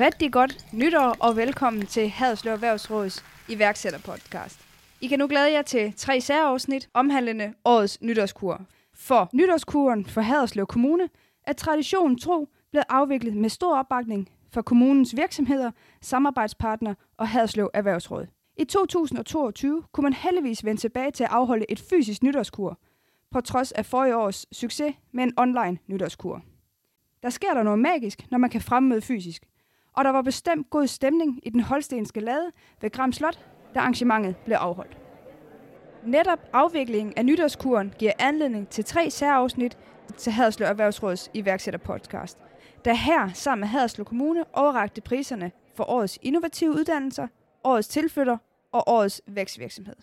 Rigtig godt nytår og velkommen til Haderslev Erhvervsråds iværksætterpodcast. I kan nu glæde jer til tre særafsnit omhandlende årets nytårskur. For nytårskuren for Haderslev Kommune er traditionen tro blevet afviklet med stor opbakning fra kommunens virksomheder, samarbejdspartnere og Haderslev Erhvervsråd. I 2022 kunne man heldigvis vende tilbage til at afholde et fysisk nytårskur, på trods af forrige års succes med en online nytårskur. Der sker der noget magisk, når man kan fremmøde fysisk. Og der var bestemt god stemning i den holstenske lade ved Gram Slot, da arrangementet blev afholdt. Netop afviklingen af nytårskuren giver anledning til tre særafsnit til Haderslev Erhvervsråds iværksætterpodcast, der her sammen med Haderslev Kommune overrakte priserne for årets innovative uddannelser, årets tilflytter og årets vækstvirksomhed.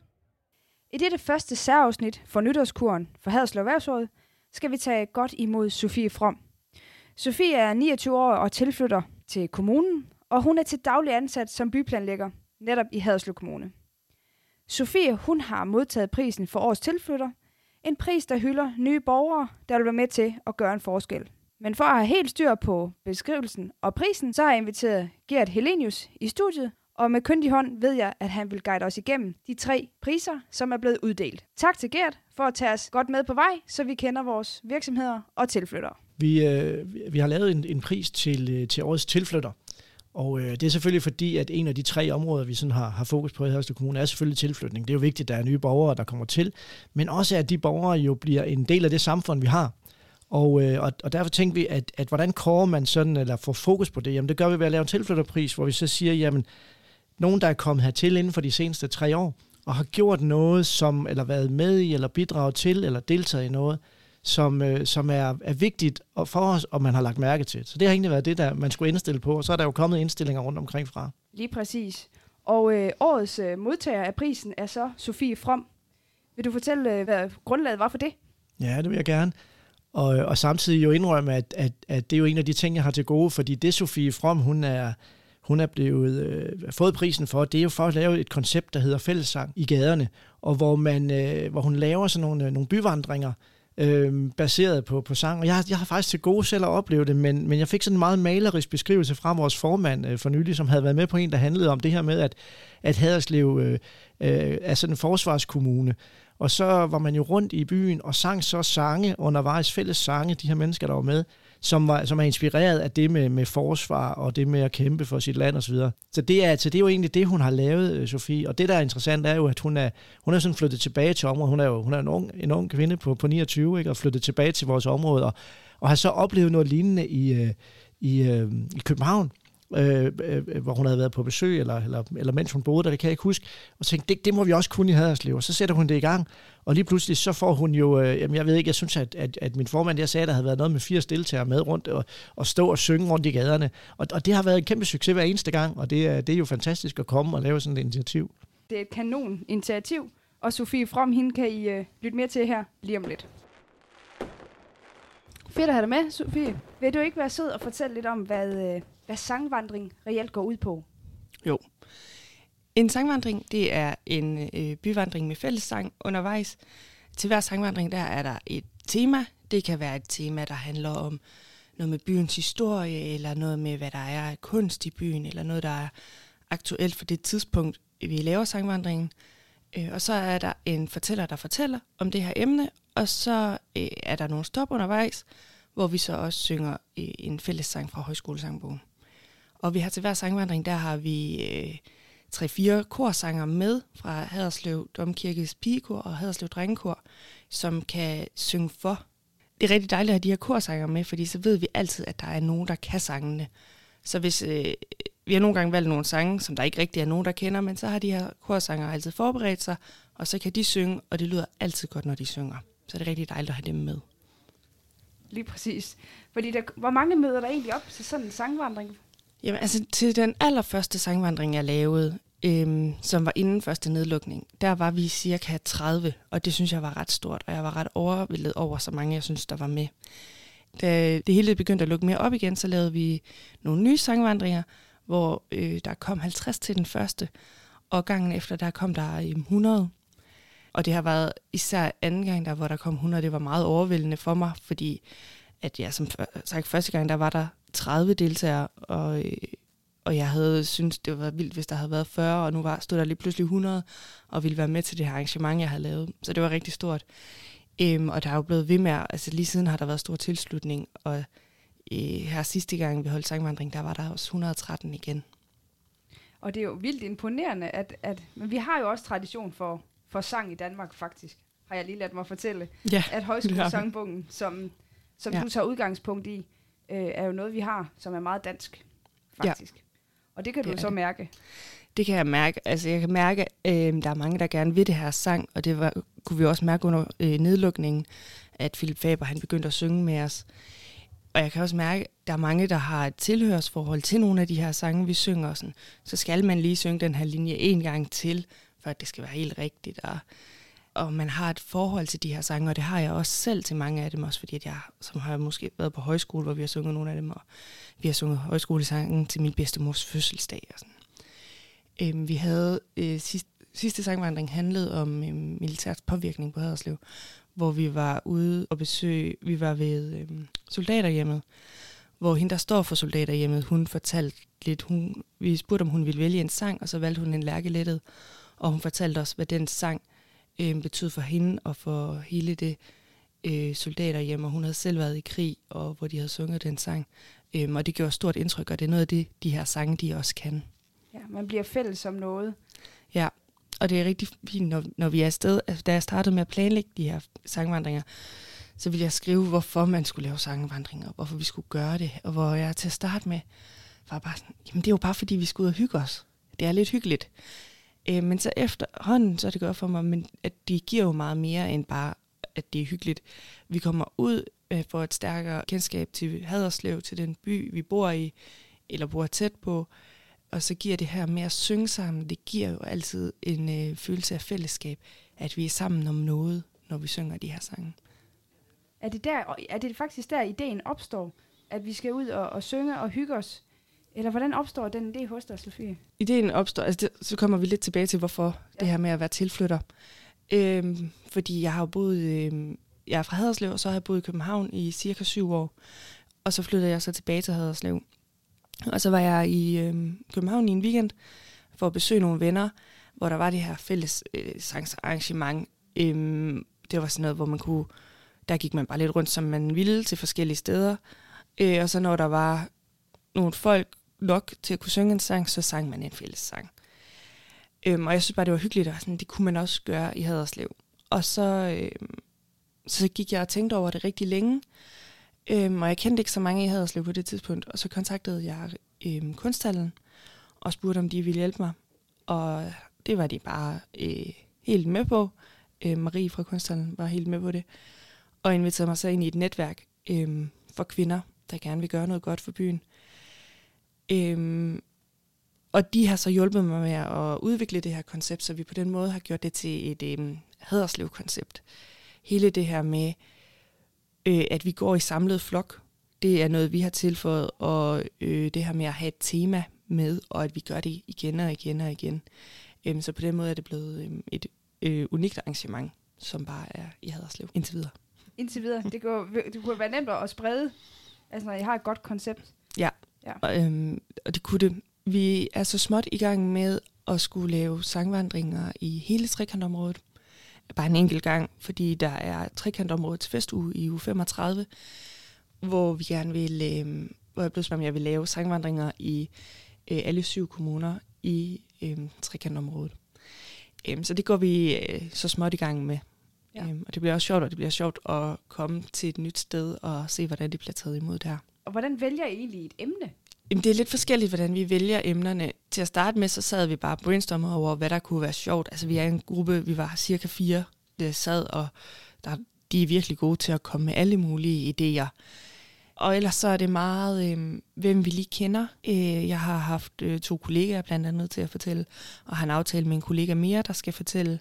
I dette første særafsnit for nytårskuren for Haderslev Erhvervsråd skal vi tage godt imod Sofie From. Sofie er 29 år og tilflytter til kommunen, og hun er til daglig ansat som byplanlægger netop i Haderslev Kommune. Sofie hun har modtaget prisen for årets tilflytter, en pris, der hylder nye borgere, der vil være med til at gøre en forskel. Men for at have helt styr på beskrivelsen og prisen, så har jeg inviteret Gert Helenius i studiet, og med kyndig hånd ved jeg, at han vil guide os igennem de tre priser, som er blevet uddelt. Tak til Gert for at tage os godt med på vej, så vi kender vores virksomheder og tilflyttere. Vi, øh, vi har lavet en, en pris til, øh, til årets tilflytter, og øh, det er selvfølgelig fordi, at en af de tre områder, vi sådan har, har fokus på i Hørstel Kommune, er selvfølgelig tilflytning. Det er jo vigtigt, at der er nye borgere, der kommer til, men også at de borgere jo bliver en del af det samfund, vi har. Og, øh, og, og derfor tænkte vi, at, at hvordan kårer man sådan, eller får fokus på det? Jamen det gør vi ved at lave en tilflytterpris, hvor vi så siger, jamen nogen, der er kommet hertil inden for de seneste tre år, og har gjort noget, som, eller været med i, eller bidraget til, eller deltaget i noget, som, øh, som er, er vigtigt for os, og man har lagt mærke til. Så det har egentlig været det, der man skulle indstille på, og så er der jo kommet indstillinger rundt omkring fra. Lige præcis. Og øh, årets øh, modtager af prisen er så Sofie From. Vil du fortælle, øh, hvad grundlaget var for det? Ja, det vil jeg gerne. Og, og samtidig jo indrømme, at, at, at det er jo en af de ting, jeg har til gode, fordi det Sofie From, hun er, hun er blevet øh, fået prisen for, det er jo for at lave et koncept, der hedder fællessang i gaderne, og hvor, man, øh, hvor hun laver sådan nogle, øh, nogle byvandringer, øh, baseret på, på sang. Og jeg, jeg har faktisk til gode selv at opleve det, men, men jeg fik sådan en meget malerisk beskrivelse fra vores formand øh, for nylig, som havde været med på en, der handlede om det her med, at, at Haderslev øh, øh, er sådan en forsvarskommune. Og så var man jo rundt i byen og sang så sange undervejs, fælles sange, de her mennesker, der var med, som, var, som er inspireret af det med, med forsvar og det med at kæmpe for sit land osv. Så, videre. så det er, så det er jo egentlig det, hun har lavet, øh, Sofie. Og det, der er interessant, er jo, at hun er, hun er sådan flyttet tilbage til området. Hun er jo hun er en, ung, en ung kvinde på, på 29, ikke? og flyttet tilbage til vores område, og, og har så oplevet noget lignende i, øh, i, øh, i København øh, øh, hvor hun havde været på besøg, eller, eller, eller mens hun boede der, det kan jeg ikke huske, og tænkte, det, det må vi også kunne i Haderslev. Og så sætter hun det i gang, og lige pludselig så får hun jo, øh, jamen jeg ved ikke, jeg synes, at, at, at min formand, jeg sagde, at der havde været noget med fire deltagere med rundt, og, og stå og synge rundt i gaderne. Og, og det har været en kæmpe succes hver eneste gang, og det, det er jo fantastisk at komme og lave sådan et initiativ. Det er et kanon initiativ, og Sofie From, hende kan I øh, lytte mere til her lige om lidt. Fedt at have dig med, Sofie. Vil du ikke være sød og fortælle lidt om, hvad, øh, hvad sangvandring reelt går ud på? Jo. En sangvandring, det er en øh, byvandring med fællessang undervejs. Til hver sangvandring, der er der et tema. Det kan være et tema, der handler om noget med byens historie, eller noget med, hvad der er af kunst i byen, eller noget, der er aktuelt for det tidspunkt, vi laver sangvandringen. Øh, og så er der en fortæller, der fortæller om det her emne, og så øh, er der nogle stop undervejs, hvor vi så også synger øh, en fællessang fra Højskolesangbogen. Og vi har til hver sangvandring, der har vi øh, tre-fire korsanger med fra Haderslev Domkirkes pigekor og Haderslev Drengekor, som kan synge for. Det er rigtig dejligt at have de her korsanger med, fordi så ved vi altid, at der er nogen, der kan sangene. Så hvis øh, vi har nogle gange valgt nogle sange, som der ikke rigtig er nogen, der kender, men så har de her korsanger altid forberedt sig, og så kan de synge, og det lyder altid godt, når de synger. Så det er rigtig dejligt at have dem med. Lige præcis. Fordi der, hvor mange møder der egentlig op til sådan en sangvandring? Jamen altså til den allerførste sangvandring, jeg lavede, øhm, som var inden første nedlukning, der var vi cirka 30, og det synes jeg var ret stort, og jeg var ret overvældet over så mange, jeg synes, der var med. Da det hele begyndte at lukke mere op igen, så lavede vi nogle nye sangvandringer, hvor øh, der kom 50 til den første, og gangen efter, der kom der øhm, 100. Og det har været især anden gang, der, hvor der kom 100, det var meget overvældende for mig, fordi at ja, som sagt første gang, der var der 30 deltagere, og øh, og jeg havde syntes, det var vildt, hvis der havde været 40, og nu var, stod der lige pludselig 100, og ville være med til det her arrangement, jeg havde lavet. Så det var rigtig stort. Øhm, og der er jo blevet ved med, altså lige siden har der været stor tilslutning, og øh, her sidste gang vi holdt sangvandring, der var der også 113 igen. Og det er jo vildt imponerende, at, at men vi har jo også tradition for, for sang i Danmark faktisk, har jeg lige ladt mig fortælle. Ja, At højskolesangbogen, som, som Ja. du tager udgangspunkt i, øh, er jo noget, vi har, som er meget dansk, faktisk. Ja. Og det kan du Det er så det. mærke. Det kan jeg mærke. Altså, jeg kan mærke, at øh, der er mange, der gerne vil det her sang, og det var, kunne vi også mærke under øh, nedlukningen, at Philip Faber han begyndte at synge med os. Og jeg kan også mærke, at der er mange, der har et tilhørsforhold til nogle af de her sange, vi synger. Sådan. Så skal man lige synge den her linje en gang til, for at det skal være helt rigtigt. Og, og man har et forhold til de her sange, og det har jeg også selv til mange af dem, også fordi at jeg som har måske været på højskole, hvor vi har sunget nogle af dem, og vi har sunget højskolesangen til min bedstemors fødselsdag og sådan. Øhm, vi havde øh, sidste, sidste sangvandring handlede om øh, militært påvirkning på Haderslev, hvor vi var ude og besøge, vi var ved øh, soldaterhjemmet, hvor hende, der står for soldaterhjemmet, hun fortalte lidt, hun, vi spurgte, om hun ville vælge en sang, og så valgte hun en lærkelettet, og hun fortalte os, hvad den sang øh, betød for hende og for hele det øh, soldaterhjem, og hun havde selv været i krig, og hvor de havde sunget den sang. Øhm, og det gjorde stort indtryk, og det er noget af det, de her sange, de også kan. Ja, man bliver fælles om noget. Ja, og det er rigtig fint, når, når vi er afsted. Altså, da jeg startede med at planlægge de her sangvandringer, så ville jeg skrive, hvorfor man skulle lave sangvandringer, og hvorfor vi skulle gøre det. Og hvor jeg til at starte med var bare sådan, jamen det er jo bare fordi, vi skal ud og hygge os. Det er lidt hyggeligt. Øh, men så efterhånden, så er det godt for mig, men at de giver jo meget mere end bare, at det er hyggeligt. Vi kommer ud øh, for et stærkere kendskab til Haderslev, til den by, vi bor i, eller bor tæt på. Og så giver det her med at synge sammen, det giver jo altid en øh, følelse af fællesskab, at vi er sammen om noget, når vi synger de her sange. Er det, der, er det faktisk der, ideen opstår, at vi skal ud og, og synge og hygge os? Eller hvordan opstår den idé hos dig, Sofie? Ideen opstår, altså det, så kommer vi lidt tilbage til, hvorfor ja. det her med at være tilflytter. Øhm, fordi jeg har boet, øhm, jeg er fra Haderslev, og så har jeg boet i København i cirka syv år. Og så flyttede jeg så tilbage til Haderslev. Og så var jeg i øhm, København i en weekend for at besøge nogle venner, hvor der var det her fælles øh, sangsarrangement. Øhm, det var sådan noget, hvor man kunne, der gik man bare lidt rundt, som man ville, til forskellige steder. Øh, og så når der var nogle folk nok til at kunne synge en sang, så sang man en fælles sang. Øhm, og jeg synes bare, det var hyggeligt, og sådan, det kunne man også gøre i Haderslev. Og så, øhm, så gik jeg og tænkte over det rigtig længe, øhm, og jeg kendte ikke så mange i Haderslev på det tidspunkt, og så kontaktede jeg øhm, kunsthallen og spurgte, om de ville hjælpe mig. Og det var de bare øh, helt med på. Øh, Marie fra kunsthallen var helt med på det, og inviterede mig så ind i et netværk øh, for kvinder, der gerne vil gøre noget godt for byen. Øhm, og de har så hjulpet mig med at udvikle det her koncept, så vi på den måde har gjort det til et øhm, Haderslev-koncept. Hele det her med, øh, at vi går i samlet flok, det er noget, vi har tilføjet, og øh, det her med at have et tema med, og at vi gør det igen og igen og igen. Øhm, så på den måde er det blevet øhm, et øh, unikt arrangement, som bare er i Haderslev indtil videre. Indtil videre. Det kunne, det kunne være nemt at sprede, altså når I har et godt koncept. Og, øhm, og det kunne det. Vi er så småt i gang med at skulle lave sangvandringer i hele trekantområdet. Bare en enkelt gang, fordi der er trekantområdets festuge i uge 35, hvor vi gerne vil, øh, hvor jeg blev spurgt, om jeg vil lave sangvandringer i øh, alle syv kommuner i øh, trekantområdet. Øhm, så det går vi øh, så småt i gang med. Ja. Ja. Øhm, og det bliver også sjovt, og det bliver sjovt at komme til et nyt sted og se, hvordan det bliver taget imod der. Og hvordan vælger I egentlig et emne? Jamen, det er lidt forskelligt, hvordan vi vælger emnerne. Til at starte med, så sad vi bare brainstormet over, hvad der kunne være sjovt. Altså, vi er en gruppe, vi var cirka fire, der sad, og der, de er virkelig gode til at komme med alle mulige idéer. Og ellers så er det meget, øh, hvem vi lige kender. Øh, jeg har haft øh, to kollegaer blandt andet til at fortælle, og har en aftale med en kollega mere, der skal fortælle,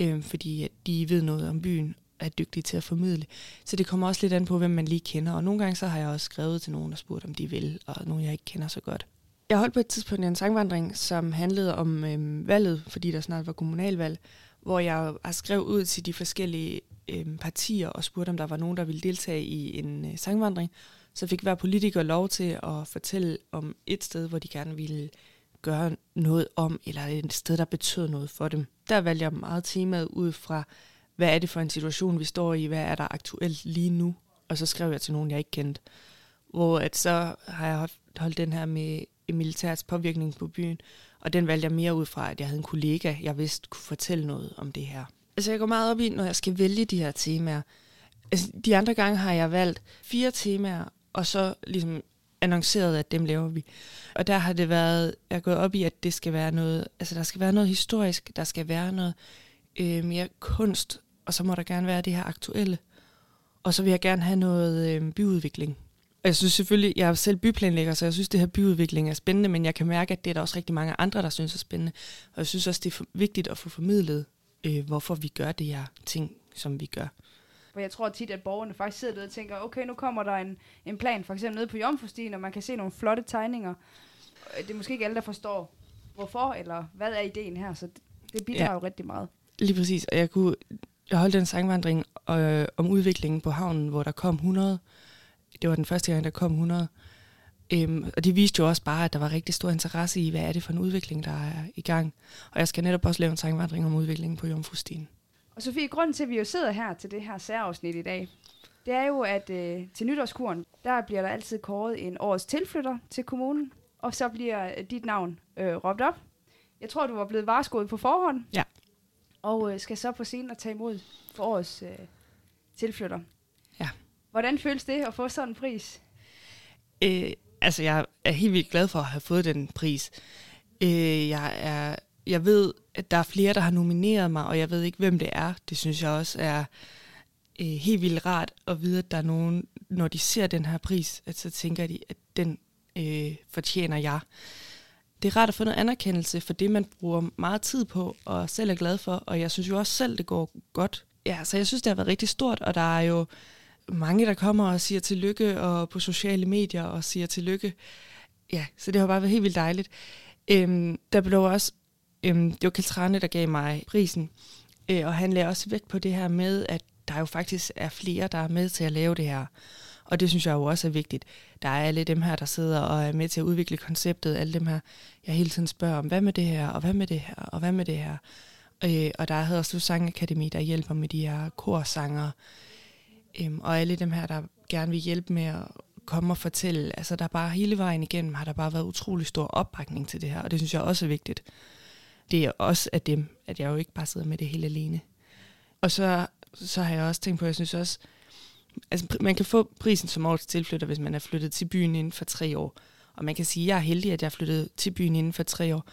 øh, fordi de ved noget om byen, er dygtige til at formidle. Så det kommer også lidt an på, hvem man lige kender. Og nogle gange så har jeg også skrevet til nogen og spurgt, om de vil, og nogen jeg ikke kender så godt. Jeg holdt på et tidspunkt en sangvandring, som handlede om øh, valget, fordi der snart var kommunalvalg, hvor jeg har skrevet ud til de forskellige øh, partier og spurgte, om der var nogen, der ville deltage i en øh, sangvandring, så fik hver politiker lov til at fortælle om et sted, hvor de gerne ville gøre noget om, eller et sted, der betød noget for dem. Der valgte jeg meget temaet ud fra, hvad er det for en situation, vi står i, hvad er der aktuelt lige nu, og så skrev jeg til nogen, jeg ikke kendte. Hvor at så har jeg holdt den her med militærets påvirkning på byen, og den valgte jeg mere ud fra, at jeg havde en kollega, jeg vidste kunne fortælle noget om det her. Altså jeg går meget op i, når jeg skal vælge de her temaer. Altså, de andre gange har jeg valgt fire temaer, og så ligesom annonceret, at dem laver vi. Og der har det været, jeg er gået op i, at det skal være noget, altså der skal være noget historisk, der skal være noget øh, mere kunst, og så må der gerne være det her aktuelle. Og så vil jeg gerne have noget øh, byudvikling. Og jeg synes selvfølgelig, jeg er selv byplanlægger, så jeg synes, det her byudvikling er spændende, men jeg kan mærke, at det er der også rigtig mange andre, der synes er spændende. Og jeg synes også, det er vigtigt at få formidlet, øh, hvorfor vi gør det her ting, som vi gør. For jeg tror tit, at borgerne faktisk sidder der og tænker, okay, nu kommer der en, en plan, for eksempel nede på Jomfrustien, og man kan se nogle flotte tegninger. Det er måske ikke alle, der forstår, hvorfor, eller hvad er ideen her, så det, det bidrager ja. jo rigtig meget. Lige præcis, og jeg kunne jeg holdt en sangvandring øh, om udviklingen på havnen, hvor der kom 100. Det var den første gang, der kom 100. Øhm, og det viste jo også bare, at der var rigtig stor interesse i, hvad er det for en udvikling, der er i gang. Og jeg skal netop også lave en sangvandring om udviklingen på Jomfrustien. Og Sofie, grunden til, at vi jo sidder her til det her særafsnit i dag, det er jo, at øh, til nytårskuren, der bliver der altid kåret en årets tilflytter til kommunen, og så bliver dit navn øh, råbt op. Jeg tror, du var blevet varskoet på forhånd. Ja. Og øh, skal så på scenen og tage imod for årets øh, tilflytter. Ja. Hvordan føles det at få sådan en pris? Øh, altså, jeg er helt vildt glad for at have fået den pris. Øh, jeg er jeg ved, at der er flere, der har nomineret mig, og jeg ved ikke, hvem det er. Det synes jeg også er øh, helt vildt rart at vide, at der er nogen, når de ser den her pris, at så tænker de, at den øh, fortjener jeg. Det er rart at få noget anerkendelse for det, man bruger meget tid på, og selv er glad for, og jeg synes jo også selv, det går godt. Ja, så jeg synes, det har været rigtig stort, og der er jo mange, der kommer og siger tillykke, og på sociale medier og siger tillykke. Ja, så det har bare været helt vildt dejligt. Øhm, der blev også Øhm, det var Keltrane, der gav mig prisen, øh, og han lagde også vægt på det her med, at der jo faktisk er flere, der er med til at lave det her. Og det synes jeg jo også er vigtigt. Der er alle dem her, der sidder og er med til at udvikle konceptet, alle dem her, jeg hele tiden spørger om, hvad med det her, og hvad med det her, og hvad med det her. Øh, og der er også Sangakademi, der hjælper med de her korsanger, øhm, og alle dem her, der gerne vil hjælpe med at komme og fortælle. Altså der bare hele vejen igennem, har der bare været utrolig stor opbakning til det her, og det synes jeg også er vigtigt det er også af dem, at jeg jo ikke bare sidder med det hele alene. Og så, så har jeg også tænkt på, at jeg synes også, altså man kan få prisen som årets tilflytter, hvis man er flyttet til byen inden for tre år. Og man kan sige, at jeg er heldig, at jeg er flyttet til byen inden for tre år,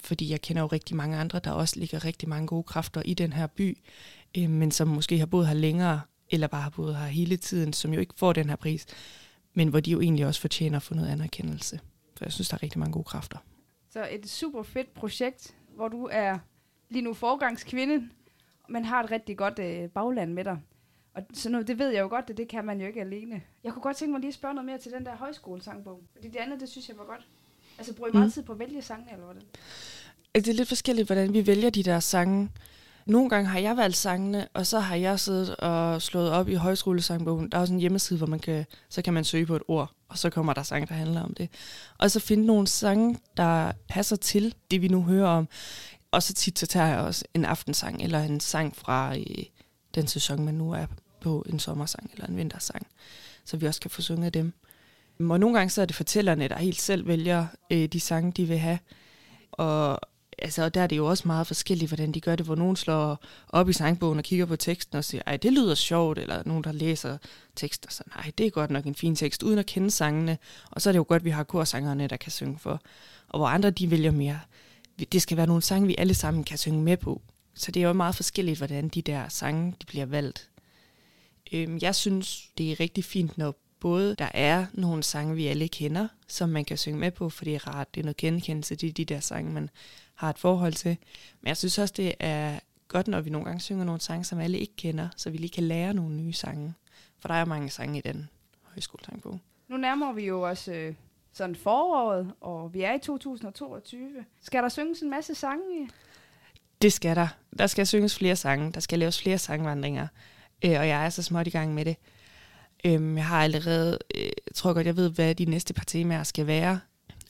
fordi jeg kender jo rigtig mange andre, der også ligger rigtig mange gode kræfter i den her by, øh, men som måske har boet her længere, eller bare har boet her hele tiden, som jo ikke får den her pris, men hvor de jo egentlig også fortjener at få noget anerkendelse. For jeg synes, der er rigtig mange gode kræfter. Så et super fedt projekt, hvor du er lige nu forgangskvinde, men har et rigtig godt øh, bagland med dig. Og så nu, det ved jeg jo godt, at det kan man jo ikke alene. Jeg kunne godt tænke mig lige at spørge noget mere til den der højskolesangbog. Fordi det andet, det synes jeg var godt. Altså, bruger I meget mm. tid på at vælge sange, eller hvordan? Det er lidt forskelligt, hvordan vi vælger de der sange. Nogle gange har jeg valgt sangene, og så har jeg siddet og slået op i højskolesangbogen. Der er også en hjemmeside, hvor man kan, så kan man søge på et ord, og så kommer der sange, der handler om det. Og så finde nogle sange, der passer til det, vi nu hører om. Og så tit så tager jeg også en aftensang, eller en sang fra øh, den sæson, man nu er på, en sommersang eller en vintersang, så vi også kan få sunget dem. Og nogle gange så er det fortællerne, der helt selv vælger øh, de sange, de vil have. Og altså, der er det jo også meget forskelligt, hvordan de gør det, hvor nogen slår op i sangbogen og kigger på teksten og siger, ej, det lyder sjovt, eller nogen, der læser tekst og så, nej, det er godt nok en fin tekst, uden at kende sangene. Og så er det jo godt, at vi har korsangerne, der kan synge for. Og hvor andre, de vælger mere, det skal være nogle sange, vi alle sammen kan synge med på. Så det er jo meget forskelligt, hvordan de der sange, de bliver valgt. Øhm, jeg synes, det er rigtig fint, når både der er nogle sange, vi alle kender, som man kan synge med på, for det er rart, det er noget genkendelse, det er de der sange, man har et forhold til. Men jeg synes også, det er godt, når vi nogle gange synger nogle sange, som alle ikke kender, så vi lige kan lære nogle nye sange. For der er mange sange i den højskolesangbog. Nu nærmer vi jo også øh, sådan foråret, og vi er i 2022. Skal der synges en masse sange? Det skal der. Der skal synges flere sange. Der skal laves flere sangvandringer. Øh, og jeg er så småt i gang med det. Øhm, jeg har allerede øh, tror godt, jeg ved, hvad de næste par temaer skal være.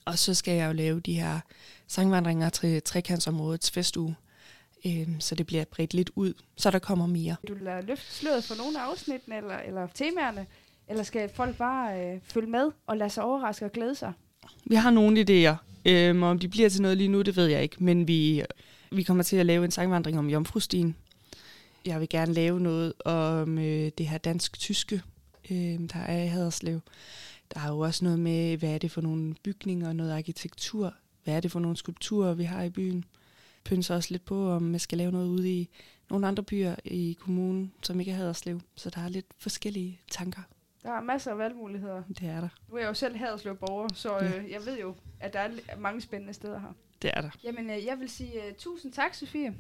Og så skal jeg jo lave de her sangvandringer til trekantsområdets festuge. Øhm, så det bliver bredt lidt ud, så der kommer mere. Du lader løfte sløret for nogle af afsnittene eller, eller temaerne, eller skal folk bare øh, følge med og lade sig overraske og glæde sig? Vi har nogle idéer. Øhm, om de bliver til noget lige nu, det ved jeg ikke. Men vi, vi kommer til at lave en sangvandring om Jomfrustien. Jeg vil gerne lave noget om øh, det her dansk-tyske, øh, der er i Haderslev. Der er jo også noget med, hvad er det for nogle bygninger, noget arkitektur, hvad er det for nogle skulpturer, vi har i byen. Pynser også lidt på, om jeg skal lave noget ude i nogle andre byer i kommunen, som ikke er Haderslev. Så der er lidt forskellige tanker. Der er masser af valgmuligheder. Det er der. Nu er jeg jo selv Haderslev borger, så øh, jeg ved jo, at der er mange spændende steder her. Det er der. Jamen, øh, jeg vil sige uh, tusind tak, Sofie.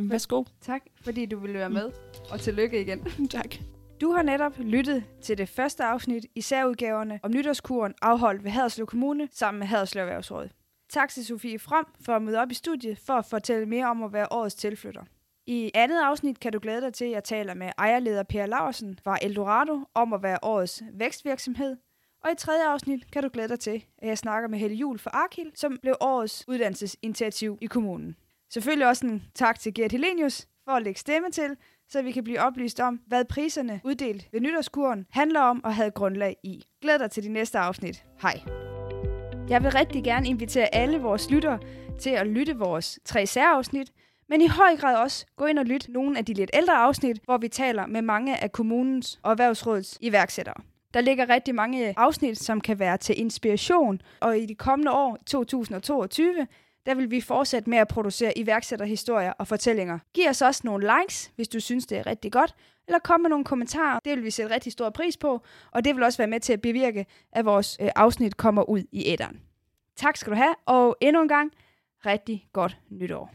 Jamen, værsgo. Tak, fordi du ville være med. Og tillykke igen. tak. Du har netop lyttet til det første afsnit i særudgaverne om nytårskuren afholdt ved Haderslev Kommune sammen med Haderslev Erhvervsråd. Tak til Sofie Frem for at møde op i studiet for at fortælle mere om at være årets tilflytter. I andet afsnit kan du glæde dig til, at jeg taler med ejerleder Per Laursen fra Eldorado om at være årets vækstvirksomhed. Og i tredje afsnit kan du glæde dig til, at jeg snakker med Helle Jul fra Arkil, som blev årets uddannelsesinitiativ i kommunen. Selvfølgelig også en tak til Gert Helenius for at lægge stemme til, så vi kan blive oplyst om, hvad priserne uddelt ved nytårskuren handler om og havde grundlag i. Glæd dig til de næste afsnit. Hej. Jeg vil rigtig gerne invitere alle vores lyttere til at lytte vores tre særafsnit, men i høj grad også gå ind og lytte nogle af de lidt ældre afsnit, hvor vi taler med mange af kommunens og erhvervsrådets iværksættere. Der ligger rigtig mange afsnit, som kan være til inspiration, og i de kommende år, 2022, der vil vi fortsætte med at producere iværksætterhistorier og fortællinger. Giv os også nogle likes, hvis du synes, det er rigtig godt, eller kom med nogle kommentarer. Det vil vi sætte rigtig stor pris på, og det vil også være med til at bevirke, at vores øh, afsnit kommer ud i æderen. Tak skal du have, og endnu en gang, rigtig godt nytår.